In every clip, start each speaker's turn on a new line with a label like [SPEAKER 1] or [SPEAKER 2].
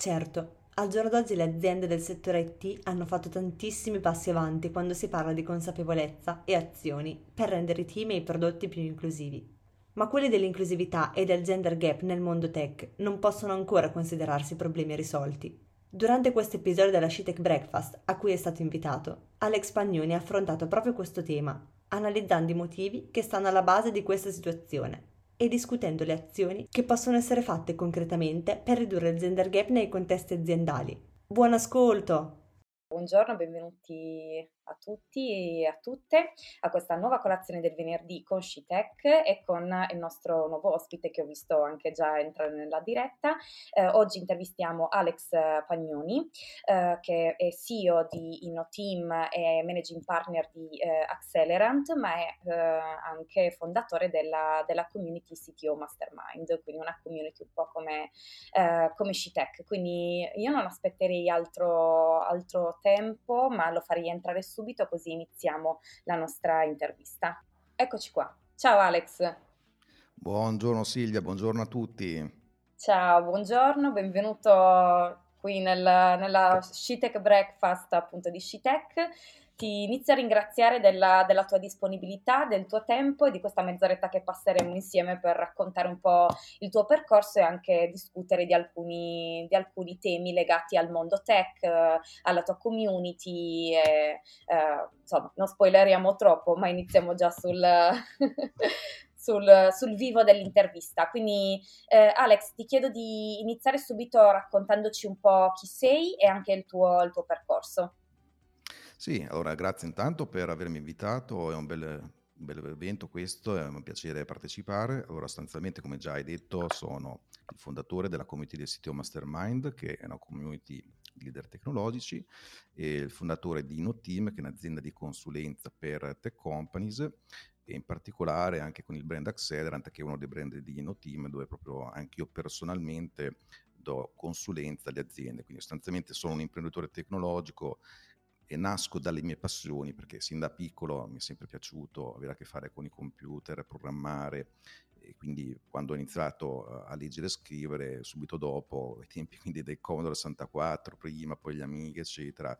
[SPEAKER 1] Certo, al giorno d'oggi le aziende del settore IT hanno fatto tantissimi passi avanti quando si parla di consapevolezza e azioni per rendere i team e i prodotti più inclusivi. Ma quelli dell'inclusività e del gender gap nel mondo tech non possono ancora considerarsi problemi risolti. Durante questo episodio della SciTech Breakfast, a cui è stato invitato, Alex Pagnoni ha affrontato proprio questo tema, analizzando i motivi che stanno alla base di questa situazione e discutendo le azioni che possono essere fatte concretamente per ridurre il gender gap nei contesti aziendali. Buon ascolto!
[SPEAKER 2] Buongiorno, benvenuti a tutti e a tutte a questa nuova colazione del venerdì con SciTech e con il nostro nuovo ospite che ho visto anche già entrare nella diretta. Eh, oggi intervistiamo Alex Pagnoni, eh, che è CEO di InnoTeam e managing partner di eh, Accelerant, ma è eh, anche fondatore della, della, community CTO Mastermind, quindi una community un po' come, eh, come SciTech. Quindi io non aspetterei altro, altro tempo, ma lo farei entrare subito così iniziamo la nostra intervista. Eccoci qua. Ciao Alex.
[SPEAKER 3] Buongiorno Silvia, buongiorno a tutti.
[SPEAKER 2] Ciao, buongiorno, benvenuto qui nel, nella SciTech Breakfast appunto di SciTech ti inizio a ringraziare della, della, tua disponibilità, del tuo tempo e di questa mezz'oretta che passeremo insieme per raccontare un po' il tuo percorso e anche discutere di alcuni, di alcuni temi legati al mondo tech, eh, alla tua community. E, eh, insomma, non spoileriamo troppo, ma iniziamo già sul, sul, sul, vivo dell'intervista. Quindi, eh, Alex, ti chiedo di iniziare subito raccontandoci un po' chi sei e anche il tuo, il tuo percorso.
[SPEAKER 3] Sì, allora grazie intanto per avermi invitato, è un bel, un bel evento questo, è un piacere partecipare. Allora, sostanzialmente, come già hai detto, sono il fondatore della community del sito Mastermind, che è una community di leader tecnologici, e il fondatore di InnoTeam, che è un'azienda di consulenza per tech companies, e in particolare anche con il brand Accelerant, che è uno dei brand di InnoTeam, dove proprio anche io personalmente do consulenza alle aziende. Quindi sostanzialmente sono un imprenditore tecnologico e nasco dalle mie passioni, perché sin da piccolo mi è sempre piaciuto avere a che fare con i computer, programmare, e quindi quando ho iniziato a leggere e scrivere, subito dopo, ai tempi quindi del Commodore 64, prima, poi gli Amiga, eccetera,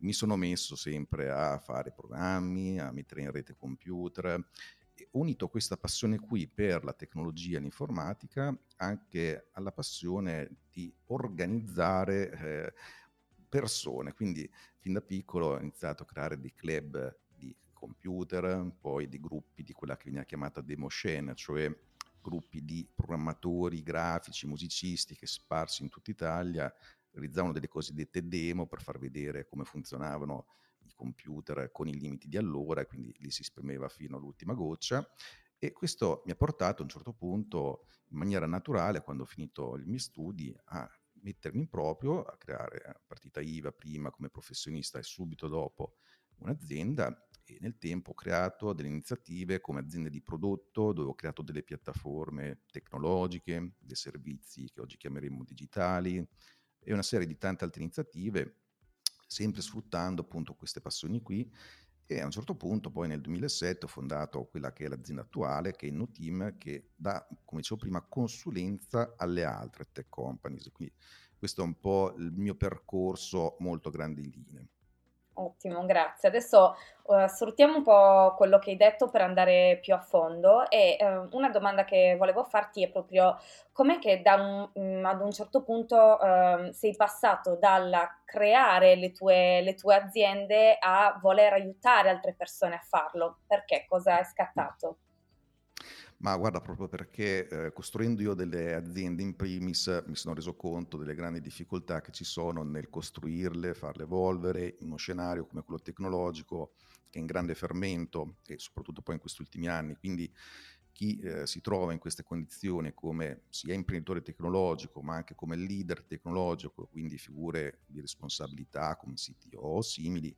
[SPEAKER 3] mi sono messo sempre a fare programmi, a mettere in rete computer, unito questa passione qui per la tecnologia e l'informatica anche alla passione di organizzare eh, persone, quindi fin da piccolo ho iniziato a creare dei club di computer, poi dei gruppi di quella che veniva chiamata demo scene, cioè gruppi di programmatori, grafici, musicisti che sparsi in tutta Italia realizzavano delle cosiddette demo per far vedere come funzionavano i computer con i limiti di allora, e quindi li si spremeva fino all'ultima goccia. E questo mi ha portato a un certo punto, in maniera naturale, quando ho finito i miei studi, a mettermi in proprio, a creare partita IVA prima come professionista e subito dopo un'azienda e nel tempo ho creato delle iniziative come aziende di prodotto dove ho creato delle piattaforme tecnologiche, dei servizi che oggi chiameremo digitali e una serie di tante altre iniziative sempre sfruttando appunto queste passioni qui e a un certo punto, poi nel 2007, ho fondato quella che è l'azienda attuale, che è InnoTeam, che dà, come dicevo prima, consulenza alle altre tech companies. Quindi questo è un po' il mio percorso molto grandi linee.
[SPEAKER 2] Ottimo, grazie. Adesso uh, sfruttiamo un po' quello che hai detto per andare più a fondo e uh, una domanda che volevo farti è proprio com'è che un, um, ad un certo punto uh, sei passato dal creare le tue, le tue aziende a voler aiutare altre persone a farlo? Perché? Cosa è scattato?
[SPEAKER 3] Ma guarda, proprio perché eh, costruendo io delle aziende in primis mi sono reso conto delle grandi difficoltà che ci sono nel costruirle, farle evolvere in uno scenario come quello tecnologico che è in grande fermento e soprattutto poi in questi ultimi anni. Quindi chi eh, si trova in queste condizioni come sia imprenditore tecnologico ma anche come leader tecnologico, quindi figure di responsabilità come CTO o simili,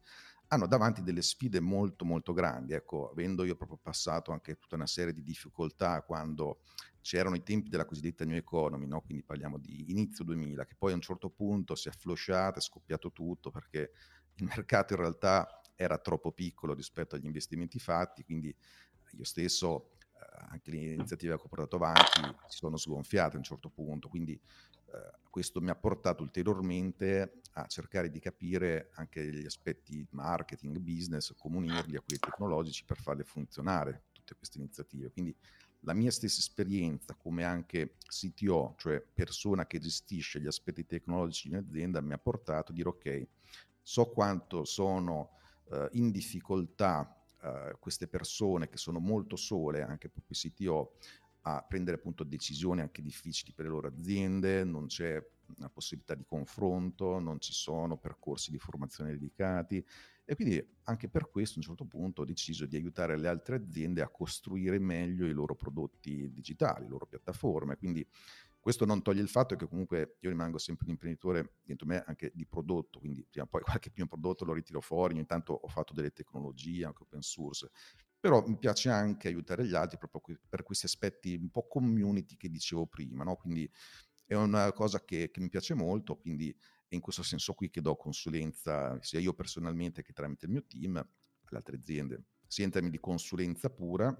[SPEAKER 3] hanno davanti delle sfide molto molto grandi. Ecco, avendo io proprio passato anche tutta una serie di difficoltà quando c'erano i tempi della cosiddetta new economy, no? quindi parliamo di inizio 2000, che poi a un certo punto si è flosciato, è scoppiato tutto perché il mercato in realtà era troppo piccolo rispetto agli investimenti fatti, quindi io stesso eh, anche le iniziative che ho portato avanti si sono sgonfiate a un certo punto, quindi eh, questo mi ha portato ulteriormente a cercare di capire anche gli aspetti marketing, business, comunirli a quelli tecnologici per farle funzionare tutte queste iniziative. Quindi la mia stessa esperienza come anche CTO, cioè persona che gestisce gli aspetti tecnologici di un'azienda, mi ha portato a dire ok, so quanto sono uh, in difficoltà uh, queste persone che sono molto sole, anche proprio CTO, a prendere appunto decisioni anche difficili per le loro aziende, non c'è una possibilità di confronto, non ci sono percorsi di formazione dedicati e quindi anche per questo a un certo punto ho deciso di aiutare le altre aziende a costruire meglio i loro prodotti digitali, le loro piattaforme, quindi questo non toglie il fatto che comunque io rimango sempre un imprenditore dentro me anche di prodotto, quindi prima o poi qualche primo prodotto lo ritiro fuori, ogni tanto ho fatto delle tecnologie, anche open source, però mi piace anche aiutare gli altri proprio per questi aspetti un po' community che dicevo prima, no? quindi è una cosa che, che mi piace molto, quindi è in questo senso qui che do consulenza sia io personalmente che tramite il mio team alle altre aziende, sia in termini di consulenza pura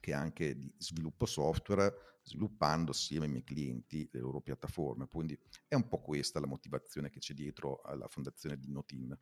[SPEAKER 3] che anche di sviluppo software, sviluppando assieme ai miei clienti le loro piattaforme. Quindi è un po' questa la motivazione che c'è dietro alla fondazione di Noteam.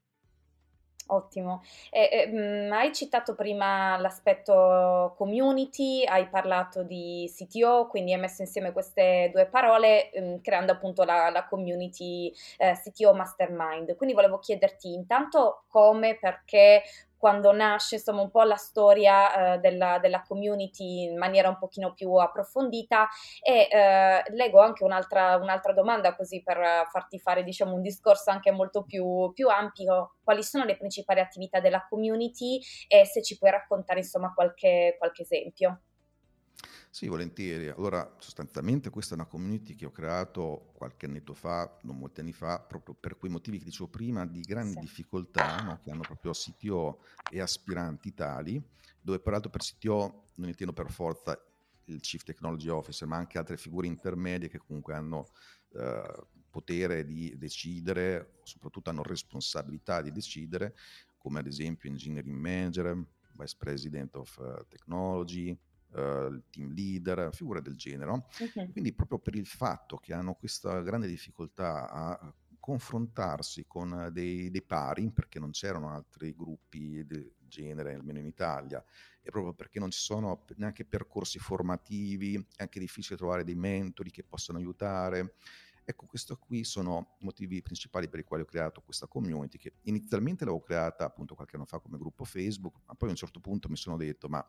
[SPEAKER 2] Ottimo. E, e, mh, mm, hai citato prima l'aspetto community, hai parlato di CTO, quindi hai messo insieme queste due parole mh, mm, creando appunto la, la community eh, CTO Mastermind. Quindi volevo chiederti intanto come, perché, quando nasce insomma un po' la storia eh, della, della, community in maniera un pochino più approfondita. E eh, leggo anche un'altra, un'altra, domanda così per farti fare diciamo un discorso anche molto più, più ampio. Quali sono le principali attività della community? E se ci puoi raccontare insomma qualche, qualche esempio.
[SPEAKER 3] Sì, volentieri. Allora, sostanzialmente questa è una community che ho creato qualche annetto fa, non molti anni fa, proprio per quei motivi che dicevo prima, di grandi sì. difficoltà, no? che hanno proprio CTO e aspiranti tali, dove peraltro per CTO non intendo per forza il Chief Technology Officer, ma anche altre figure intermedie che comunque hanno eh, potere di decidere, soprattutto hanno responsabilità di decidere, come ad esempio Engineering Manager, Vice President of uh, Technology, uh, team leader, figure del genere. No? Okay. Quindi proprio per il fatto che hanno questa grande difficoltà a confrontarsi con dei, dei pari, perché non c'erano altri gruppi del genere, almeno in Italia, e proprio perché non ci sono neanche percorsi formativi, è anche difficile trovare dei mentori che possano aiutare. Ecco, questo qui sono i motivi principali per i quali ho creato questa community, che inizialmente l'avevo creata appunto qualche anno fa come gruppo Facebook, ma poi a un certo punto mi sono detto, ma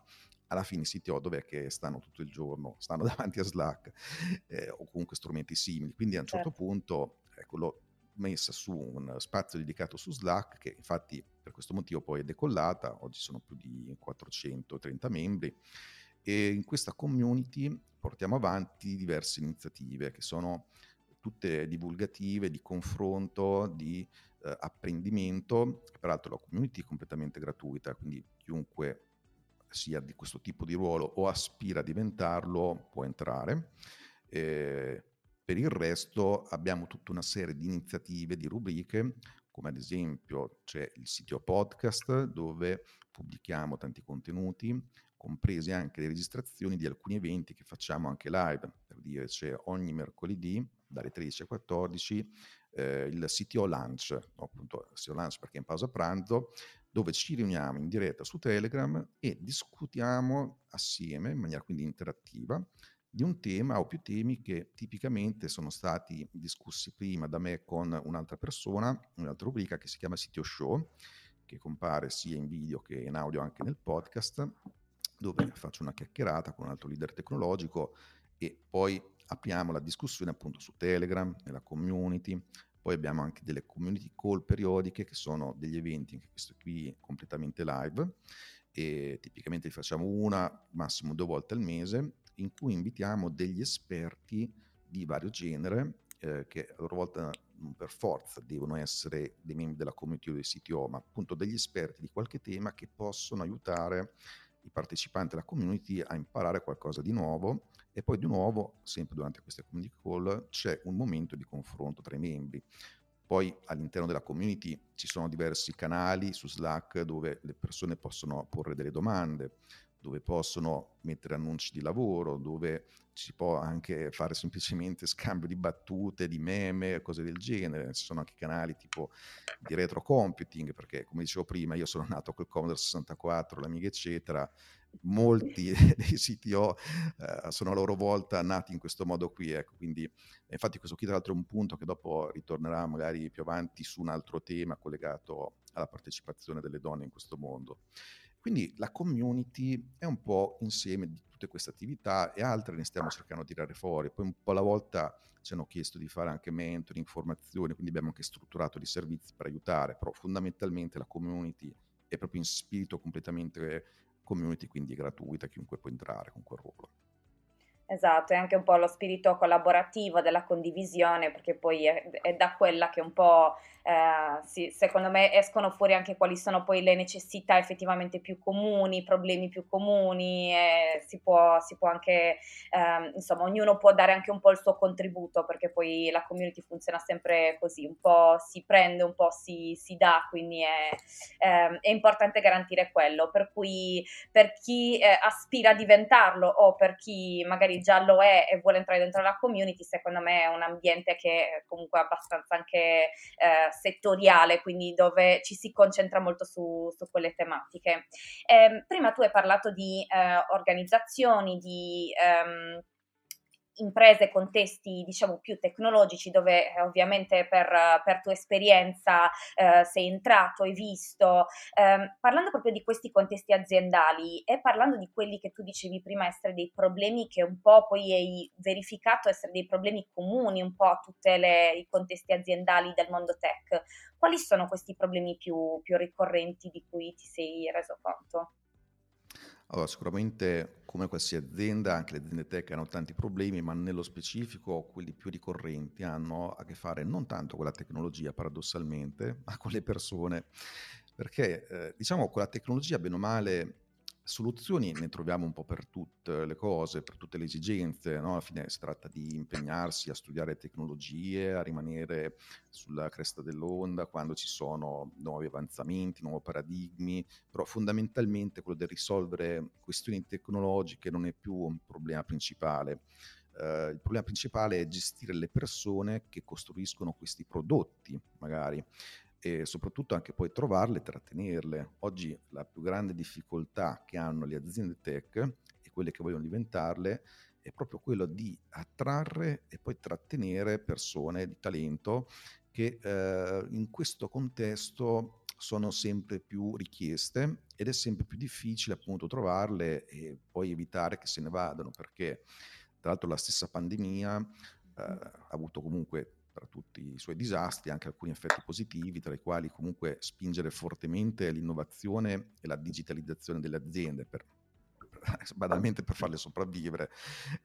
[SPEAKER 3] alla fine i siti dov'è che stanno tutto il giorno? Stanno davanti a Slack eh, o comunque strumenti simili. Quindi a un certo certo. punto ecco, l'ho messa su un spazio dedicato su Slack, che infatti per questo motivo poi è decollata, oggi sono più di 430 membri, e in questa community portiamo avanti diverse iniziative che sono tutte divulgative, di confronto, di eh, apprendimento. Peraltro la community è completamente gratuita, quindi chiunque sia di questo tipo di ruolo o aspira a diventarlo può entrare. Eh, per il resto abbiamo tutta una serie di iniziative, di rubriche, come ad esempio c'è il sito podcast dove pubblichiamo tanti contenuti, compresi anche le registrazioni di alcuni eventi che facciamo anche live, per dire c'è ogni mercoledì dalle 13 alle 14 eh, il CTO Lunch, no, appunto CTO Lunch perché è in pausa pranzo, dove ci riuniamo in diretta su Telegram e discutiamo assieme, in maniera quindi interattiva, di un tema o più temi che tipicamente sono stati discussi prima da me con un'altra persona, un'altra rubrica che si chiama CTO Show, che compare sia in video che in audio anche nel podcast, dove faccio una chiacchierata con un altro leader tecnologico e poi apriamo la discussione appunto su Telegram, nella community, poi abbiamo anche delle community call periodiche che sono degli eventi, anche questo qui completamente live, e tipicamente li facciamo una, massimo due volte al mese, in cui invitiamo degli esperti di vario genere eh, che a loro volta non per forza devono essere dei membri della community o del CTO, ma appunto degli esperti di qualche tema che possono aiutare i partecipanti alla community a imparare qualcosa di nuovo e poi di nuovo, sempre durante queste community call, c'è un momento di confronto tra i membri. Poi all'interno della community ci sono diversi canali su Slack dove le persone possono porre delle domande, dove possono mettere annunci di lavoro, dove si può anche fare semplicemente scambio di battute, di meme, cose del genere. Ci sono anche canali tipo di retro computing, perché come dicevo prima, io sono nato col Commodore 64, l'Amiga, eccetera. Molti dei CTO eh, sono a loro volta nati in questo modo qui, ecco, quindi infatti questo qui tra l'altro è un punto che dopo ritornerà magari più avanti su un altro tema collegato alla partecipazione delle donne in questo mondo. Quindi la community è un po' insieme di tutte queste attività e altre ne stiamo cercando di tirare fuori. Poi un po' alla volta ci hanno chiesto di fare anche mentoring, informazioni, quindi abbiamo anche strutturato dei servizi per aiutare, però fondamentalmente la community è proprio in spirito completamente community, quindi è gratuita, chiunque può entrare con quel ruolo.
[SPEAKER 2] Esatto, è anche un po' lo spirito collaborativo della condivisione, perché poi è, è da quella che un po' eh, sì, secondo me escono fuori anche quali sono poi le necessità effettivamente più comuni, i problemi più comuni e si può, si può anche, eh, insomma, ognuno può dare anche un po' il suo contributo perché poi la community funziona sempre così, un po' si prende, un po' si, si dà, quindi è, eh, è, importante garantire quello. Per cui per chi eh, aspira a diventarlo o per chi magari già lo è e vuole entrare dentro la community, secondo me è un ambiente che comunque è abbastanza anche eh, settoriale, quindi dove ci si concentra molto su, su quelle tematiche. Eh, prima tu hai parlato di eh, organizzazioni, di ehm, imprese, contesti diciamo più tecnologici dove eh, ovviamente per, per, tua esperienza eh, sei entrato, hai visto, eh, parlando proprio di questi contesti aziendali e parlando di quelli che tu dicevi prima essere dei problemi che un po' poi hai verificato essere dei problemi comuni un po' a tutti i contesti aziendali del mondo tech, quali sono questi problemi più, più ricorrenti di cui ti sei reso conto?
[SPEAKER 3] Allora, sicuramente come qualsiasi azienda, anche le aziende tech hanno tanti problemi, ma nello specifico quelli più ricorrenti hanno a che fare non tanto con la tecnologia, paradossalmente, ma con le persone. Perché eh, diciamo con la tecnologia, bene o male, Soluzioni ne troviamo un po' per tutte le cose, per tutte le esigenze, no? alla fine si tratta di impegnarsi a studiare tecnologie, a rimanere sulla cresta dell'onda quando ci sono nuovi avanzamenti, nuovi paradigmi, però fondamentalmente quello del risolvere questioni tecnologiche non è più un problema principale. Uh, il problema principale è gestire le persone che costruiscono questi prodotti, magari e soprattutto anche poi trovarle e trattenerle. Oggi la più grande difficoltà che hanno le aziende tech e quelle che vogliono diventarle è proprio quello di attrarre e poi trattenere persone di talento che eh, in questo contesto sono sempre più richieste ed è sempre più difficile appunto trovarle e poi evitare che se ne vadano perché tra l'altro la stessa pandemia eh, ha avuto comunque tra tutti i suoi disastri, anche alcuni effetti positivi, tra i quali comunque spingere fortemente l'innovazione e la digitalizzazione delle aziende per, banalmente per farle sopravvivere.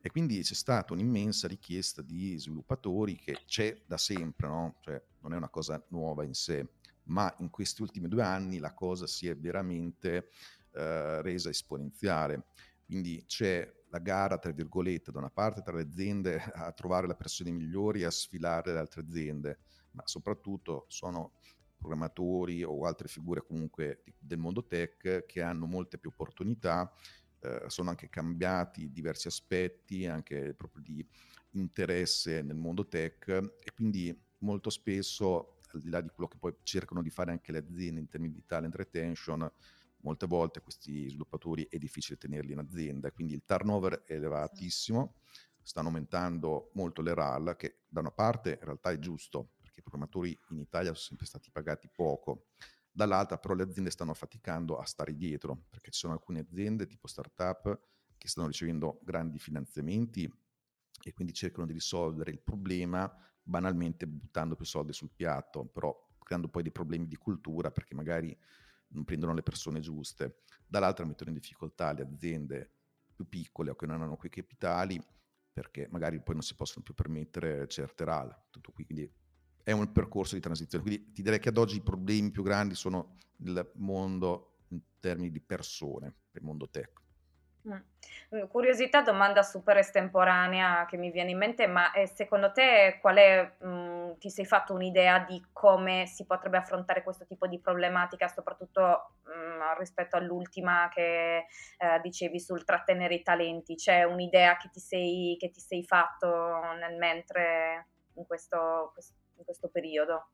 [SPEAKER 3] E quindi c'è stata un'immensa richiesta di sviluppatori che c'è da sempre, no? cioè, non è una cosa nuova in sé, ma in questi ultimi due anni la cosa si è veramente eh, resa esponenziale. Quindi c'è la gara, tra virgolette, da una parte tra le aziende a trovare le persone migliori e a sfilare le altre aziende, ma soprattutto sono programmatori o altre figure comunque del mondo tech che hanno molte più opportunità, eh, sono anche cambiati diversi aspetti, anche proprio di interesse nel mondo tech e quindi molto spesso, al di là di quello che poi cercano di fare anche le aziende in termini di talent retention, molte volte questi sviluppatori è difficile tenerli in azienda, quindi il turnover è elevatissimo, stanno aumentando molto le RAL, che da una parte in realtà è giusto, perché i programmatori in Italia sono sempre stati pagati poco, dall'altra però le aziende stanno faticando a stare dietro, perché ci sono alcune aziende tipo startup che stanno ricevendo grandi finanziamenti e quindi cercano di risolvere il problema banalmente buttando più soldi sul piatto, però creando poi dei problemi di cultura perché magari non prendono le persone giuste, dall'altra mettono in difficoltà le aziende più piccole o che non hanno quei capitali perché magari poi non si possono più permettere certe RAL. Tutto qui, quindi è un percorso di transizione. Quindi ti direi che ad oggi i problemi più grandi sono nel mondo in termini di persone, nel mondo tech.
[SPEAKER 2] Mm. Curiosità, domanda super estemporanea che mi viene in mente, ma eh, secondo te qual è, mh, mm, ti sei fatto un'idea di come si potrebbe affrontare questo tipo di problematica, soprattutto mh, mm, rispetto all'ultima che eh, dicevi sul trattenere i talenti? C'è un'idea che ti sei, che ti sei fatto nel mentre in questo, in questo periodo?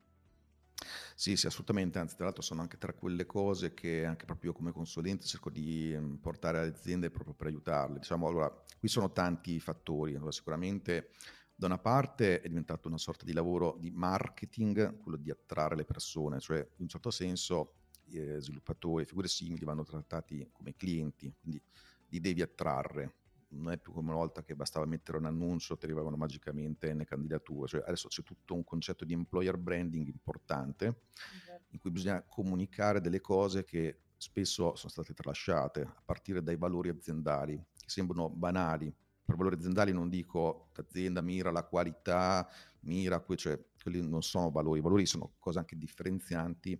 [SPEAKER 3] Sì, sì, assolutamente, anzi tra l'altro sono anche tra quelle cose che anche proprio io come consulente cerco di mhmm, portare alle aziende proprio per aiutarle. Diciamo, allora, qui sono tanti fattori, allora, sicuramente da una parte è diventato una sorta di lavoro di marketing, quello di attrarre le persone, cioè in un certo senso eh, sviluppatori, figure simili vanno trattati come clienti, quindi li devi attrarre, non è più come una volta che bastava mettere un annuncio, ti arrivavano magicamente le candidature, cioè adesso c'è tutto un concetto di employer branding importante okay. in cui bisogna comunicare delle cose che spesso sono state tralasciate, a partire dai valori aziendali, che sembrano banali. Per valori aziendali non dico l'azienda mira la qualità, mira, cioè quelli non sono valori, i valori sono cose anche differenzianti,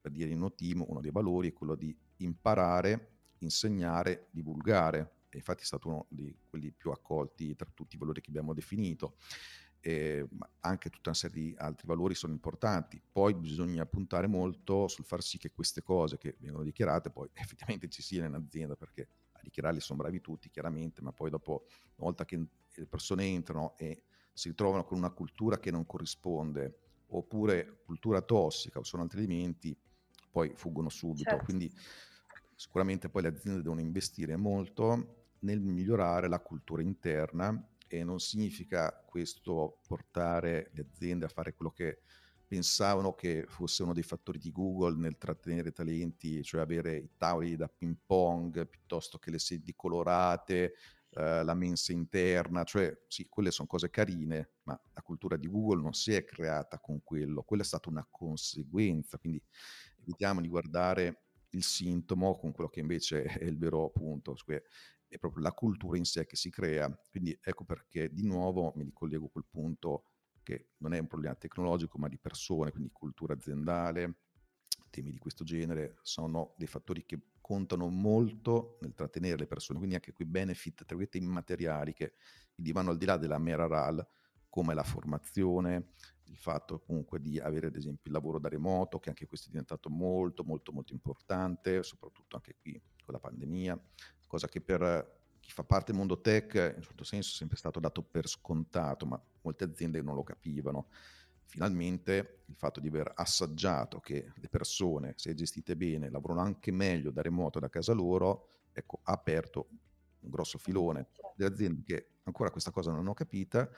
[SPEAKER 3] per dire in un team uno dei valori è quello di imparare, insegnare, divulgare infatti è stato uno di quelli più accolti tra tutti i valori che abbiamo definito. Eh, anche tutta una serie di altri valori sono importanti. Poi bisogna puntare molto sul far sì che queste cose che vengono dichiarate poi effettivamente ci siano in azienda, perché a dichiararli sono bravi tutti chiaramente, ma poi dopo, una volta che le persone entrano e si ritrovano con una cultura che non corrisponde, oppure cultura tossica o sono altri elementi, poi fuggono subito. Certo. Quindi sicuramente poi le aziende devono investire molto nel migliorare la cultura interna e non significa questo portare le aziende a fare quello che pensavano che fosse uno dei fattori di Google nel trattenere talenti, cioè avere i tavoli da ping pong piuttosto che le sedi colorate, eh, la mensa interna, cioè sì, quelle sono cose carine, ma la cultura di Google non si è creata con quello, quella è stata una conseguenza, quindi evitiamo di guardare il sintomo con quello che invece è il vero punto, cioè è proprio la cultura in sé che si crea. Quindi ecco perché di nuovo mi ricollego a quel punto che non è un problema tecnologico ma di persone, quindi cultura aziendale, temi di questo genere sono dei fattori che contano molto nel trattenere le persone, quindi anche quei benefit tra virgolette immateriali che vanno al di là della mera RAL, come la formazione, il fatto comunque di avere ad esempio il lavoro da remoto, che anche questo è diventato molto molto molto importante, soprattutto anche qui con la pandemia, cosa che per chi fa parte del mondo tech in un certo senso è sempre stato dato per scontato, ma molte aziende non lo capivano. Finalmente il fatto di aver assaggiato che le persone, se gestite bene, lavorano anche meglio da remoto da casa loro, ecco, ha aperto un grosso filone. Le aziende che ancora questa cosa non hanno capita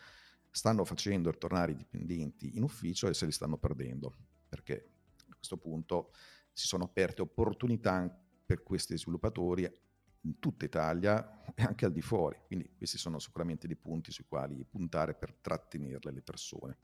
[SPEAKER 3] stanno facendo ritornare i dipendenti in ufficio e se li stanno perdendo, perché a questo punto si sono aperte opportunità per questi sviluppatori in tutta Italia e anche al di fuori. Quindi questi sono sicuramente dei punti sui quali puntare per trattenerle le persone.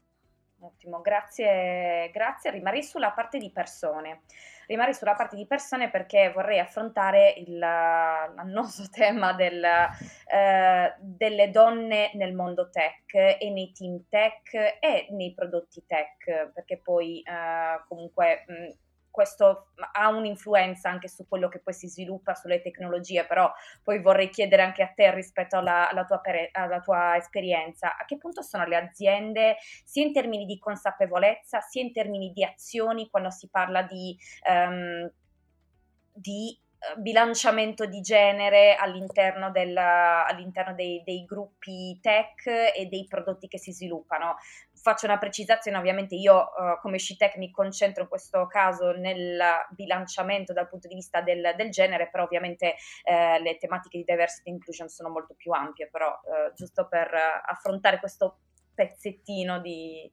[SPEAKER 2] Ottimo, grazie, grazie. Rimarrei sulla parte di persone. Rimarrei sulla parte di persone perché vorrei affrontare il l'annoso tema del, eh, delle donne nel mondo tech e nei team tech e nei prodotti tech, perché poi eh, comunque mh, questo ha un'influenza anche su quello che poi si sviluppa sulle tecnologie, però poi vorrei chiedere anche a te rispetto alla, alla, tua, alla, tua, esperienza, a che punto sono le aziende sia in termini di consapevolezza, sia in termini di azioni quando si parla di, um, di eh, bilanciamento di genere all'interno, del, all'interno dei, dei, gruppi tech e dei prodotti che si sviluppano faccio una precisazione, ovviamente io uh, come Scitech mi concentro in questo caso nel bilanciamento dal punto di vista del, del genere, però ovviamente eh, le tematiche di diversity e inclusion sono molto più ampie, però uh, giusto per affrontare questo pezzettino di,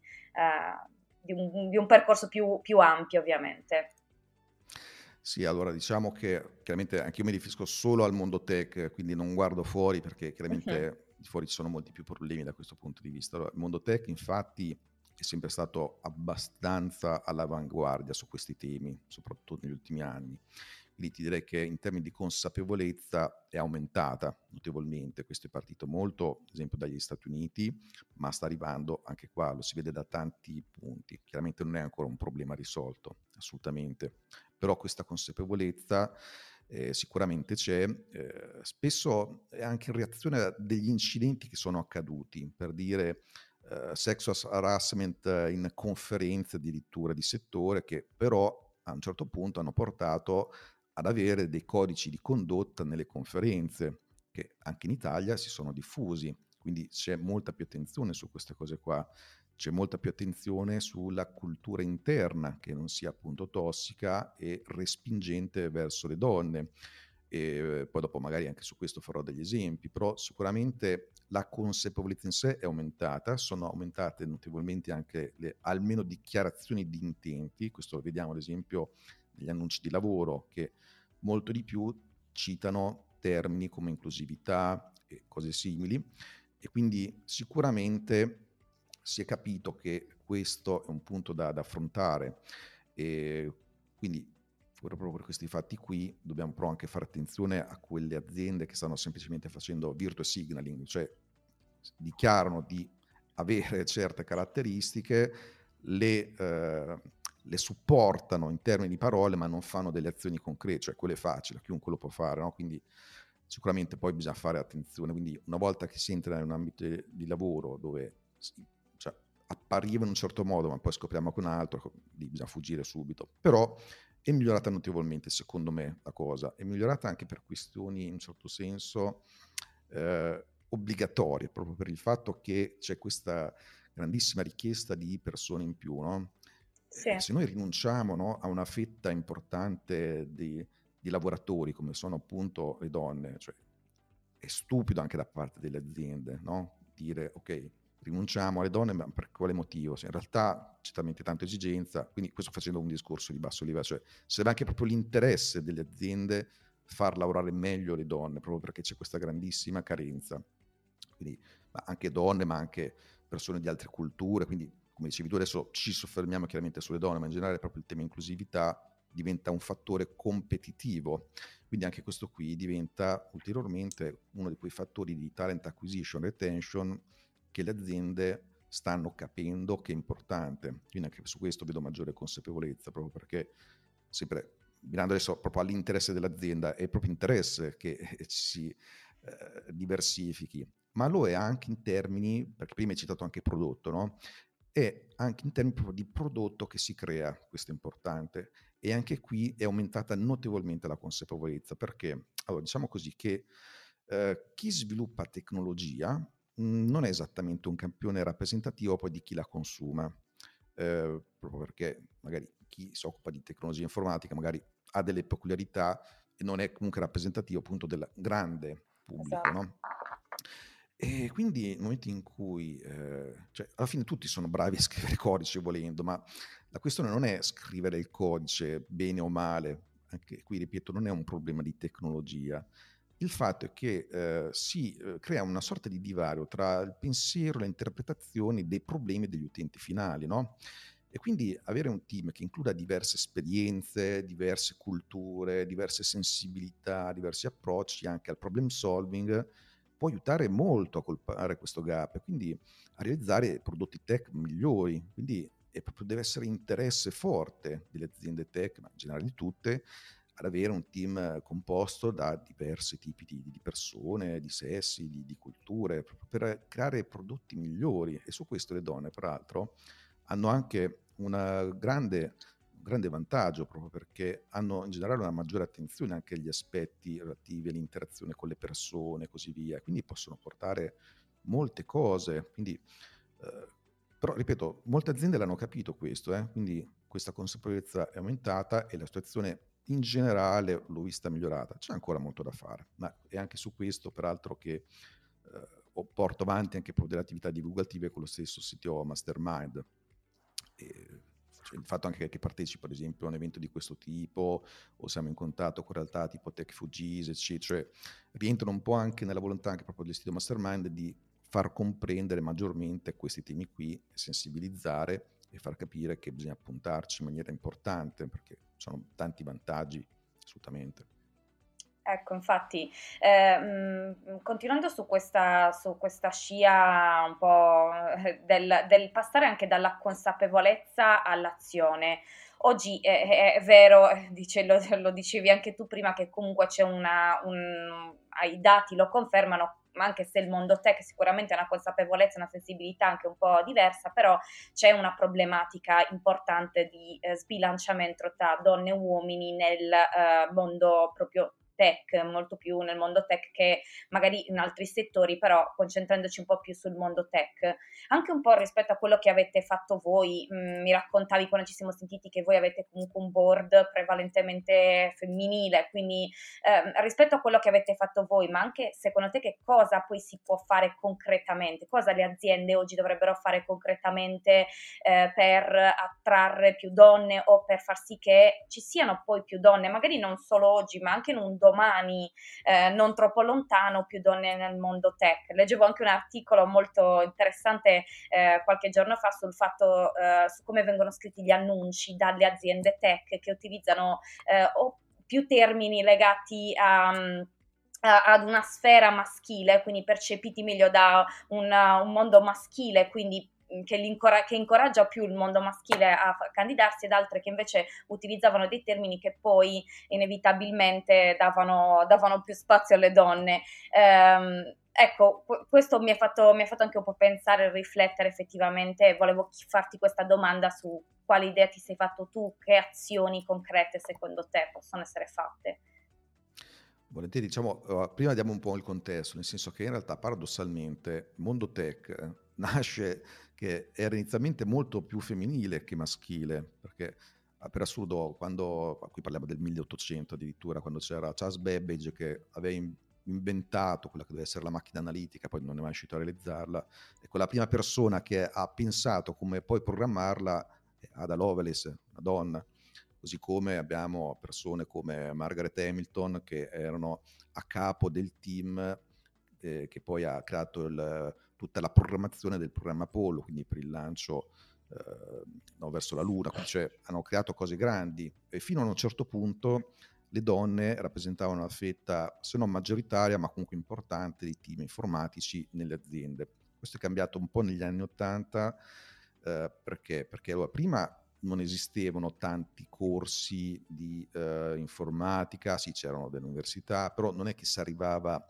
[SPEAKER 2] di, un, di un, percorso più, più ampio ovviamente.
[SPEAKER 3] Sì, allora diciamo che chiaramente anche io mi riferisco solo al mondo tech, quindi non guardo fuori perché chiaramente uh-huh fuori ci sono molti più problemi da questo punto di vista. Allora, il mondo tech infatti è sempre stato abbastanza all'avanguardia su questi temi, soprattutto negli ultimi anni. Quindi ti direi che in termini di consapevolezza è aumentata notevolmente, questo è partito molto, ad esempio, dagli Stati Uniti, ma sta arrivando anche qua, lo si vede da tanti punti. Chiaramente non è ancora un problema risolto, assolutamente, però questa consapevolezza eh, sicuramente c'è, eh, spesso è anche in reazione a degli incidenti che sono accaduti, per dire eh, sexual harassment in conferenze addirittura di settore, che però a un certo punto hanno portato ad avere dei codici di condotta nelle conferenze che anche in Italia si sono diffusi, quindi c'è molta più attenzione su queste cose qua, c'è molta più attenzione sulla cultura interna che non sia appunto tossica e respingente verso le donne. E poi dopo magari anche su questo farò degli esempi, però sicuramente la consapevolezza in sé è aumentata, sono aumentate notevolmente anche le almeno dichiarazioni di intenti, questo lo vediamo ad esempio negli annunci di lavoro che molto di più citano termini come inclusività e cose simili e quindi sicuramente si è capito che questo è un punto da, da affrontare e quindi proprio per questi fatti qui dobbiamo però anche fare attenzione a quelle aziende che stanno semplicemente facendo virtue signaling, cioè dichiarano di avere certe caratteristiche, le, eh, le supportano in termini di parole, ma non fanno delle azioni concrete, cioè quello è facile, chiunque lo può fare, no? quindi sicuramente poi bisogna fare attenzione, quindi una volta che si entra in un ambito di lavoro dove appariva in un certo modo, ma poi scopriamo che un altro, lì bisogna fuggire subito, però è migliorata notevolmente secondo me la cosa, è migliorata anche per questioni in un certo senso eh, obbligatorie, proprio per il fatto che c'è questa grandissima richiesta di persone in più, no? Sì. Se noi rinunciamo no, a una fetta importante di, di, lavoratori come sono appunto le donne, cioè, è stupido anche da parte delle aziende no? dire ok, rinunciamo alle donne, ma per quale motivo? Se in realtà c'è talmente tanta esigenza, quindi questo facendo un discorso di basso livello, cioè serve anche proprio l'interesse delle aziende far lavorare meglio le donne, proprio perché c'è questa grandissima carenza. Quindi anche donne, ma anche persone di altre culture, quindi come dicevi tu adesso ci soffermiamo chiaramente sulle donne, ma in generale proprio il tema inclusività diventa un fattore competitivo. Quindi anche questo qui diventa ulteriormente uno di quei fattori di talent acquisition, retention che le aziende stanno capendo che è importante. Quindi anche su questo vedo maggiore consapevolezza, proprio perché sempre mirando adesso proprio all'interesse dell'azienda, è proprio interesse che si eh, diversifichi, ma lo è anche in termini, perché prima hai citato anche prodotto, no? e anche in termini proprio di prodotto che si crea, questo è importante. E anche qui è aumentata notevolmente la consapevolezza, perché allora, diciamo così che eh, chi sviluppa tecnologia mh, mm, non è esattamente un campione rappresentativo poi di chi la consuma, eh, proprio perché magari chi si occupa di tecnologia informatica magari ha delle peculiarità e non è comunque rappresentativo appunto del grande pubblico, esatto. no? E quindi nel momento in cui, eh, cioè, alla fine tutti sono bravi a scrivere codice volendo, ma la questione non è scrivere il codice bene o male, anche qui ripeto, non è un problema di tecnologia. Il fatto è che eh, si eh, crea una sorta di divario tra il pensiero e le interpretazioni dei problemi degli utenti finali, no? E quindi avere un team che includa diverse esperienze, diverse culture, diverse sensibilità, diversi approcci anche al problem solving, può aiutare molto a colpare questo gap e quindi a realizzare prodotti tech migliori. Quindi proprio, deve essere interesse forte delle aziende tech, ma in generale di tutte, ad avere un team composto da diversi tipi di, di persone, di sessi, di, di culture, per creare prodotti migliori. E su questo le donne, peraltro, hanno anche una grande grande vantaggio proprio perché hanno in generale una maggiore attenzione anche agli aspetti relativi all'interazione con le persone e così via, quindi possono portare molte cose. Quindi, eh, però, ripeto, molte aziende l'hanno capito questo, eh? quindi questa consapevolezza è aumentata e la situazione in generale l'ho vista migliorata. C'è ancora molto da fare, ma è anche su questo, peraltro, che eh, porto avanti anche delle attività divulgative con lo stesso CTO Mastermind. E cioè, il fatto anche che partecipo ad esempio a un evento di questo tipo o siamo in contatto con realtà tipo Tech Fugis, eccetera, cioè rientrano un po' anche nella volontà anche proprio dell'istituto Mastermind di far comprendere maggiormente questi temi qui, sensibilizzare e far capire che bisogna puntarci in maniera importante perché sono tanti vantaggi assolutamente.
[SPEAKER 2] Ecco, infatti, eh, continuando su questa, su questa, scia un po' eh, del, del, passare anche dalla consapevolezza all'azione, oggi è, è vero, eh, dice, lo, lo, dicevi anche tu prima, che comunque c'è una, un, i dati lo confermano, ma anche se il mondo tech sicuramente ha una consapevolezza, una sensibilità anche un po' diversa, però c'è una problematica importante di eh, sbilanciamento tra donne e uomini nel eh, mondo proprio tech, molto più nel mondo tech che magari in altri settori, però concentrandoci un po' più sul mondo tech. Anche un po' rispetto a quello che avete fatto voi, mh, mm, mi raccontavi quando ci siamo sentiti che voi avete comunque un board prevalentemente femminile, quindi eh, rispetto a quello che avete fatto voi, ma anche secondo te che cosa poi si può fare concretamente, cosa le aziende oggi dovrebbero fare concretamente eh, per attrarre più donne o per far sì che ci siano poi più donne, magari non solo oggi, ma anche in un domani eh, non troppo lontano più donne nel mondo tech. Leggevo anche un articolo molto interessante eh, qualche giorno fa sul fatto eh, su come vengono scritti gli annunci dalle aziende tech che utilizzano eh, o più termini legati a ad una sfera maschile, quindi percepiti meglio da una, un mondo maschile, quindi che, che, incoraggia più il mondo maschile a candidarsi ed altre che invece utilizzavano dei termini che poi inevitabilmente davano, davano più spazio alle donne. Um, ecco, questo mi ha, fatto, fatto, anche un po' pensare e riflettere effettivamente volevo farti questa domanda su quali idee ti sei fatto tu, che azioni concrete secondo te possono essere fatte.
[SPEAKER 3] Volentieri, diciamo, uh, prima diamo un po' il contesto, nel senso che in realtà paradossalmente il mondo tech eh, nasce che era inizialmente molto più femminile che maschile, perché ah, per assurdo, quando, qui parliamo del 1800 addirittura, quando c'era Charles Babbage che aveva inventato quella che deve essere la macchina analitica, poi non è mai riuscito a realizzarla, ecco, la prima persona che ha pensato come poi programmarla è Ada Lovelace, una donna, così come abbiamo persone come Margaret Hamilton che erano a capo del team eh, che poi ha creato il tutta la programmazione del programma Apollo, quindi per il lancio eh, no, verso la Luna, cioè, hanno creato cose grandi. E fino a un certo punto le donne rappresentavano una fetta, se non maggioritaria, ma comunque importante dei team informatici nelle aziende. Questo è cambiato un po' negli anni Ottanta eh, perché, perché allora, prima non esistevano tanti corsi di eh, informatica, sì c'erano delle università, però non è che si arrivava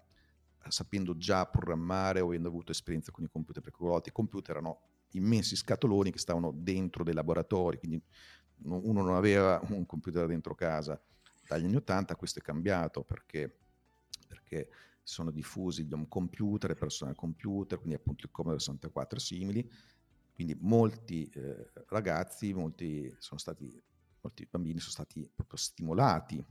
[SPEAKER 3] sapendo già programmare o avendo avuto esperienza con i computer, perché i computer erano immensi scatoloni che stavano dentro dei laboratori, quindi uno non aveva un computer dentro casa. Dagli anni 80 questo è cambiato perché, perché sono diffusi gli home computer, personal computer, quindi appunto il Commodore 64 e simili, quindi molti eh, ragazzi, molti, sono stati, molti bambini sono stati proprio stimolati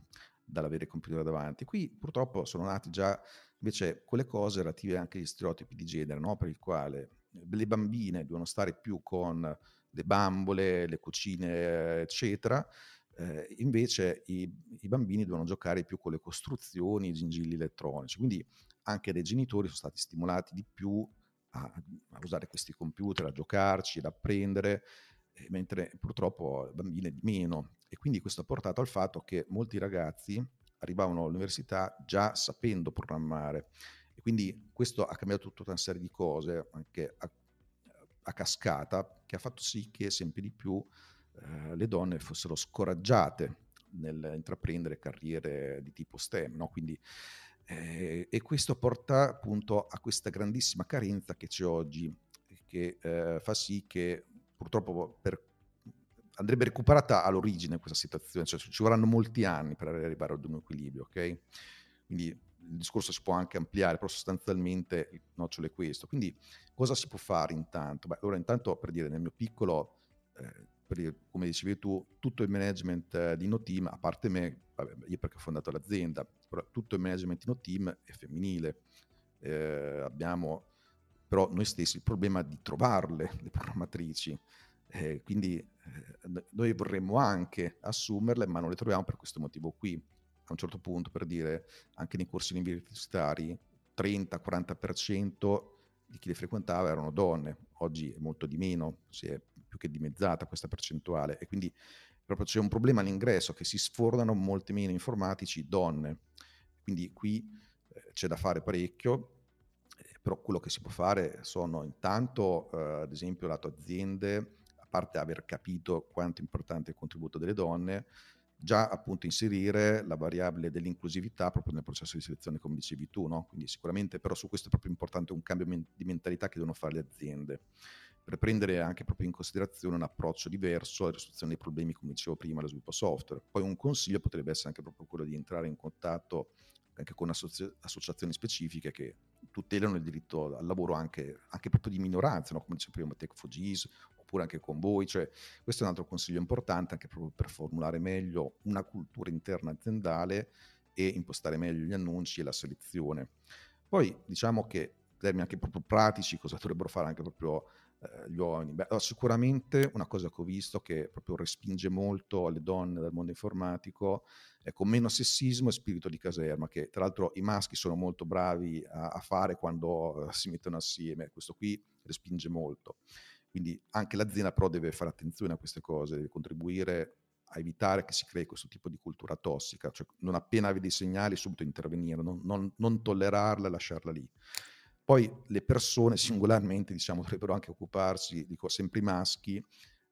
[SPEAKER 3] dall'avere il computer davanti. Qui purtroppo sono nati già Invece quelle cose relative anche agli stereotipi di genere, no? per il quale le bambine devono stare più con le bambole, le cucine, eccetera, eh, invece i, i, bambini devono giocare più con le costruzioni, i gingilli elettronici. Quindi anche dei genitori sono stati stimolati di più a, a usare questi computer, a giocarci, ad apprendere, eh, mentre purtroppo bambine meno. E quindi questo ha portato al fatto che molti ragazzi arrivavano all'università già sapendo programmare. E quindi questo ha cambiato tutta una serie di cose, anche a, a cascata, che ha fatto sì che sempre di più eh, le donne fossero scoraggiate nell'intraprendere carriere di tipo STEM. No? Quindi, eh, e questo porta appunto a questa grandissima carenza che c'è oggi, che eh, fa sì che purtroppo per andrebbe recuperata all'origine questa situazione, cioè ci vorranno molti anni per arrivare ad un equilibrio, ok? Quindi il discorso si può anche ampliare, però sostanzialmente il nocciolo è questo. Quindi cosa si può fare intanto? Beh, allora intanto per dire nel mio piccolo, eh, dire, come dicevi tu, tutto il management eh, di NoTeam, a parte me, vabbè, io perché ho fondato l'azienda, però tutto il management di NoTeam è femminile. Eh, abbiamo però noi stessi il problema di trovarle, le programmatrici. Eh, quindi eh, noi vorremmo anche assumerle, ma non le troviamo per questo motivo qui. A un certo punto, per dire, anche nei corsi universitari, 30-40% di chi le frequentava erano donne, oggi è molto di meno, si è più che dimezzata questa percentuale e quindi proprio c'è un problema all'ingresso che si sfornano molti meno informatici donne, quindi qui eh, c'è da fare parecchio, però quello che si può fare sono intanto, eh, ad esempio, lato aziende, a parte aver capito quanto è importante il contributo delle donne, già appunto inserire la variabile dell'inclusività proprio nel processo di selezione, come dicevi tu, no? Quindi sicuramente però su questo è proprio importante un cambio di mentalità che devono fare le aziende, per prendere anche proprio in considerazione un approccio diverso alla risoluzione dei problemi, come dicevo prima, allo sviluppo software. Poi un consiglio potrebbe essere anche proprio quello di entrare in contatto anche con associ- associazioni specifiche che tutelano il diritto al lavoro anche, anche proprio di minoranze, no? come dicevo prima, Tech for G's, oppure anche con voi. Cioè, questo è un altro consiglio importante anche proprio per formulare meglio una cultura interna aziendale e impostare meglio gli annunci e la selezione. Poi diciamo che in termini anche proprio pratici, cosa dovrebbero fare anche proprio eh, gli uomini? Beh, sicuramente una cosa che ho visto che proprio respinge molto le donne dal mondo informatico è con meno sessismo e spirito di caserma, che tra l'altro i maschi sono molto bravi a, a fare quando uh, si mettono assieme, questo qui respinge molto. Quindi anche l'azienda però deve fare attenzione a queste cose, deve contribuire a evitare che si crei questo tipo di cultura tossica, cioè non appena vedi i segnali subito intervenire, non, non, non tollerarla e lasciarla lì. Poi le persone singolarmente diciamo, dovrebbero anche occuparsi, dico sempre i maschi,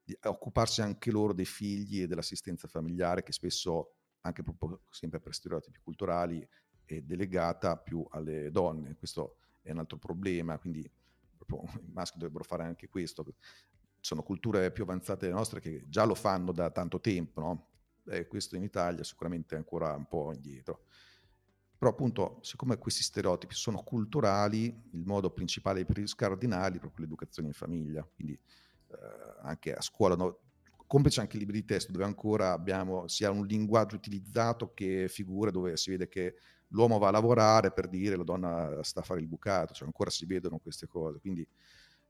[SPEAKER 3] di occuparsi anche loro dei figli e dell'assistenza familiare che spesso, anche proprio sempre per stereotipi culturali, è delegata più alle donne. Questo è un altro problema, quindi i maschi dovrebbero fare anche questo. Sono culture più avanzate delle nostre che già lo fanno da tanto tempo, no? E questo in Italia sicuramente è ancora un po' indietro. Però appunto, siccome questi stereotipi sono culturali, il modo principale per scardinarli è proprio l'educazione in famiglia, quindi eh, anche a scuola, no? complice anche i libri di testo dove ancora abbiamo sia un linguaggio utilizzato che figure dove si vede che l'uomo va a lavorare per dire la donna sta a fare il bucato, cioè ancora si vedono queste cose, quindi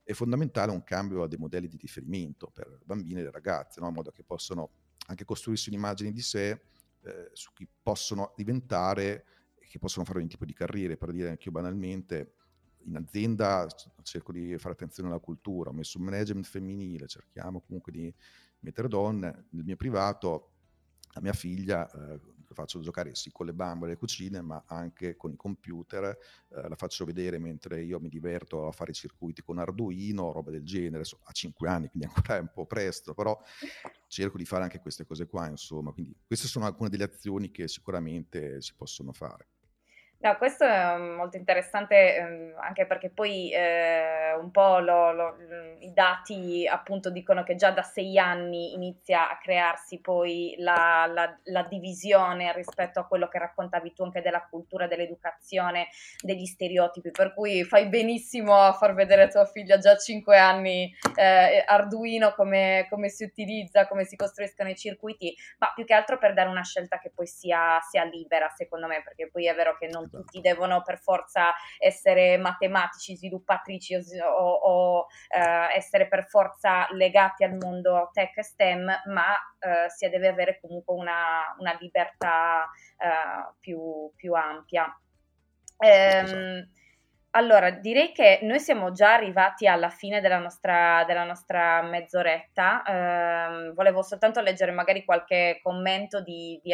[SPEAKER 3] è fondamentale un cambio dei modelli di riferimento per bambini e ragazze, no? in modo che possano anche costruirsi un'immagine di sé eh, su chi possono diventare che possono fare ogni tipo di carriere, per dire anche io banalmente, in azienda cerco di fare attenzione alla cultura, ho messo un management femminile, cerchiamo comunque di mettere donne, nel mio privato la mia figlia eh, faccio giocare sì con le bambole e cucine, ma anche con i computer, eh, la faccio vedere mentre io mi diverto a fare circuiti con Arduino, roba del genere, so, a 5 anni, quindi ancora è un po' presto, però cerco di fare anche queste cose qua, insomma, quindi queste sono alcune delle azioni che sicuramente si possono fare.
[SPEAKER 2] No, questo è molto interessante ehm, anche perché poi eh, un po' lo, lo, i dati appunto dicono che già da sei anni inizia a crearsi poi la, la, la, divisione rispetto a quello che raccontavi tu anche della cultura, dell'educazione, degli stereotipi, per cui fai benissimo a far vedere tua figlia già a cinque anni eh, Arduino come, come, si utilizza, come si costruiscono i circuiti, ma più che altro per dare una scelta che poi sia, sia libera secondo me, perché poi è vero che non Esatto. tutti devono per forza essere matematici, sviluppatrici o, o eh, essere per forza legati al mondo tech e STEM, ma eh, si deve avere comunque una, una libertà eh, più, più, ampia. Ehm, allora, direi che noi siamo già arrivati alla fine della nostra, della nostra mezz'oretta. Eh, volevo soltanto leggere magari qualche commento di, di,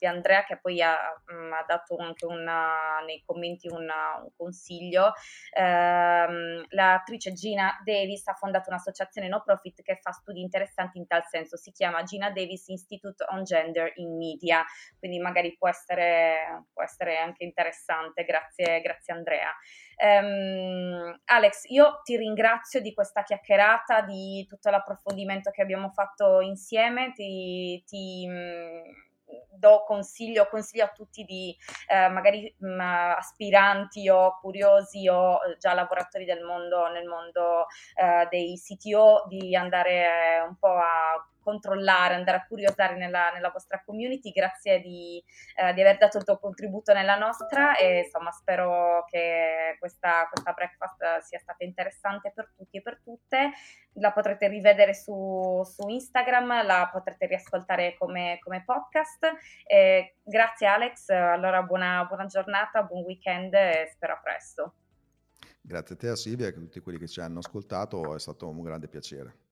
[SPEAKER 2] di Andrea che poi ha, mh, mm, ha dato anche una, nei commenti una, un consiglio. Eh, l'attrice Gina Davis ha fondato un'associazione no profit che fa studi interessanti in tal senso, si chiama Gina Davis Institute on Gender in Media, quindi magari può essere, può essere anche interessante, grazie, grazie Andrea. Um, Alex, io ti ringrazio di questa chiacchierata, di tutto l'approfondimento che abbiamo fatto insieme, ti, ti mm, do consiglio, consiglio a tutti di eh, magari mh, mm, aspiranti o curiosi o eh, già lavoratori del mondo, nel mondo eh, dei CTO di andare un po' a controllare, andare a curiosare nella, nella vostra community. Grazie di, eh, di, aver dato il tuo contributo nella nostra e insomma spero che questa, questa breakfast sia stata interessante per tutti e per tutte. La potrete rivedere su, su Instagram, la potrete riascoltare come, come podcast. E grazie Alex, allora buona, buona giornata, buon weekend e spero a presto.
[SPEAKER 3] Grazie a te, Silvia e a tutti quelli che ci hanno ascoltato, è stato un grande piacere.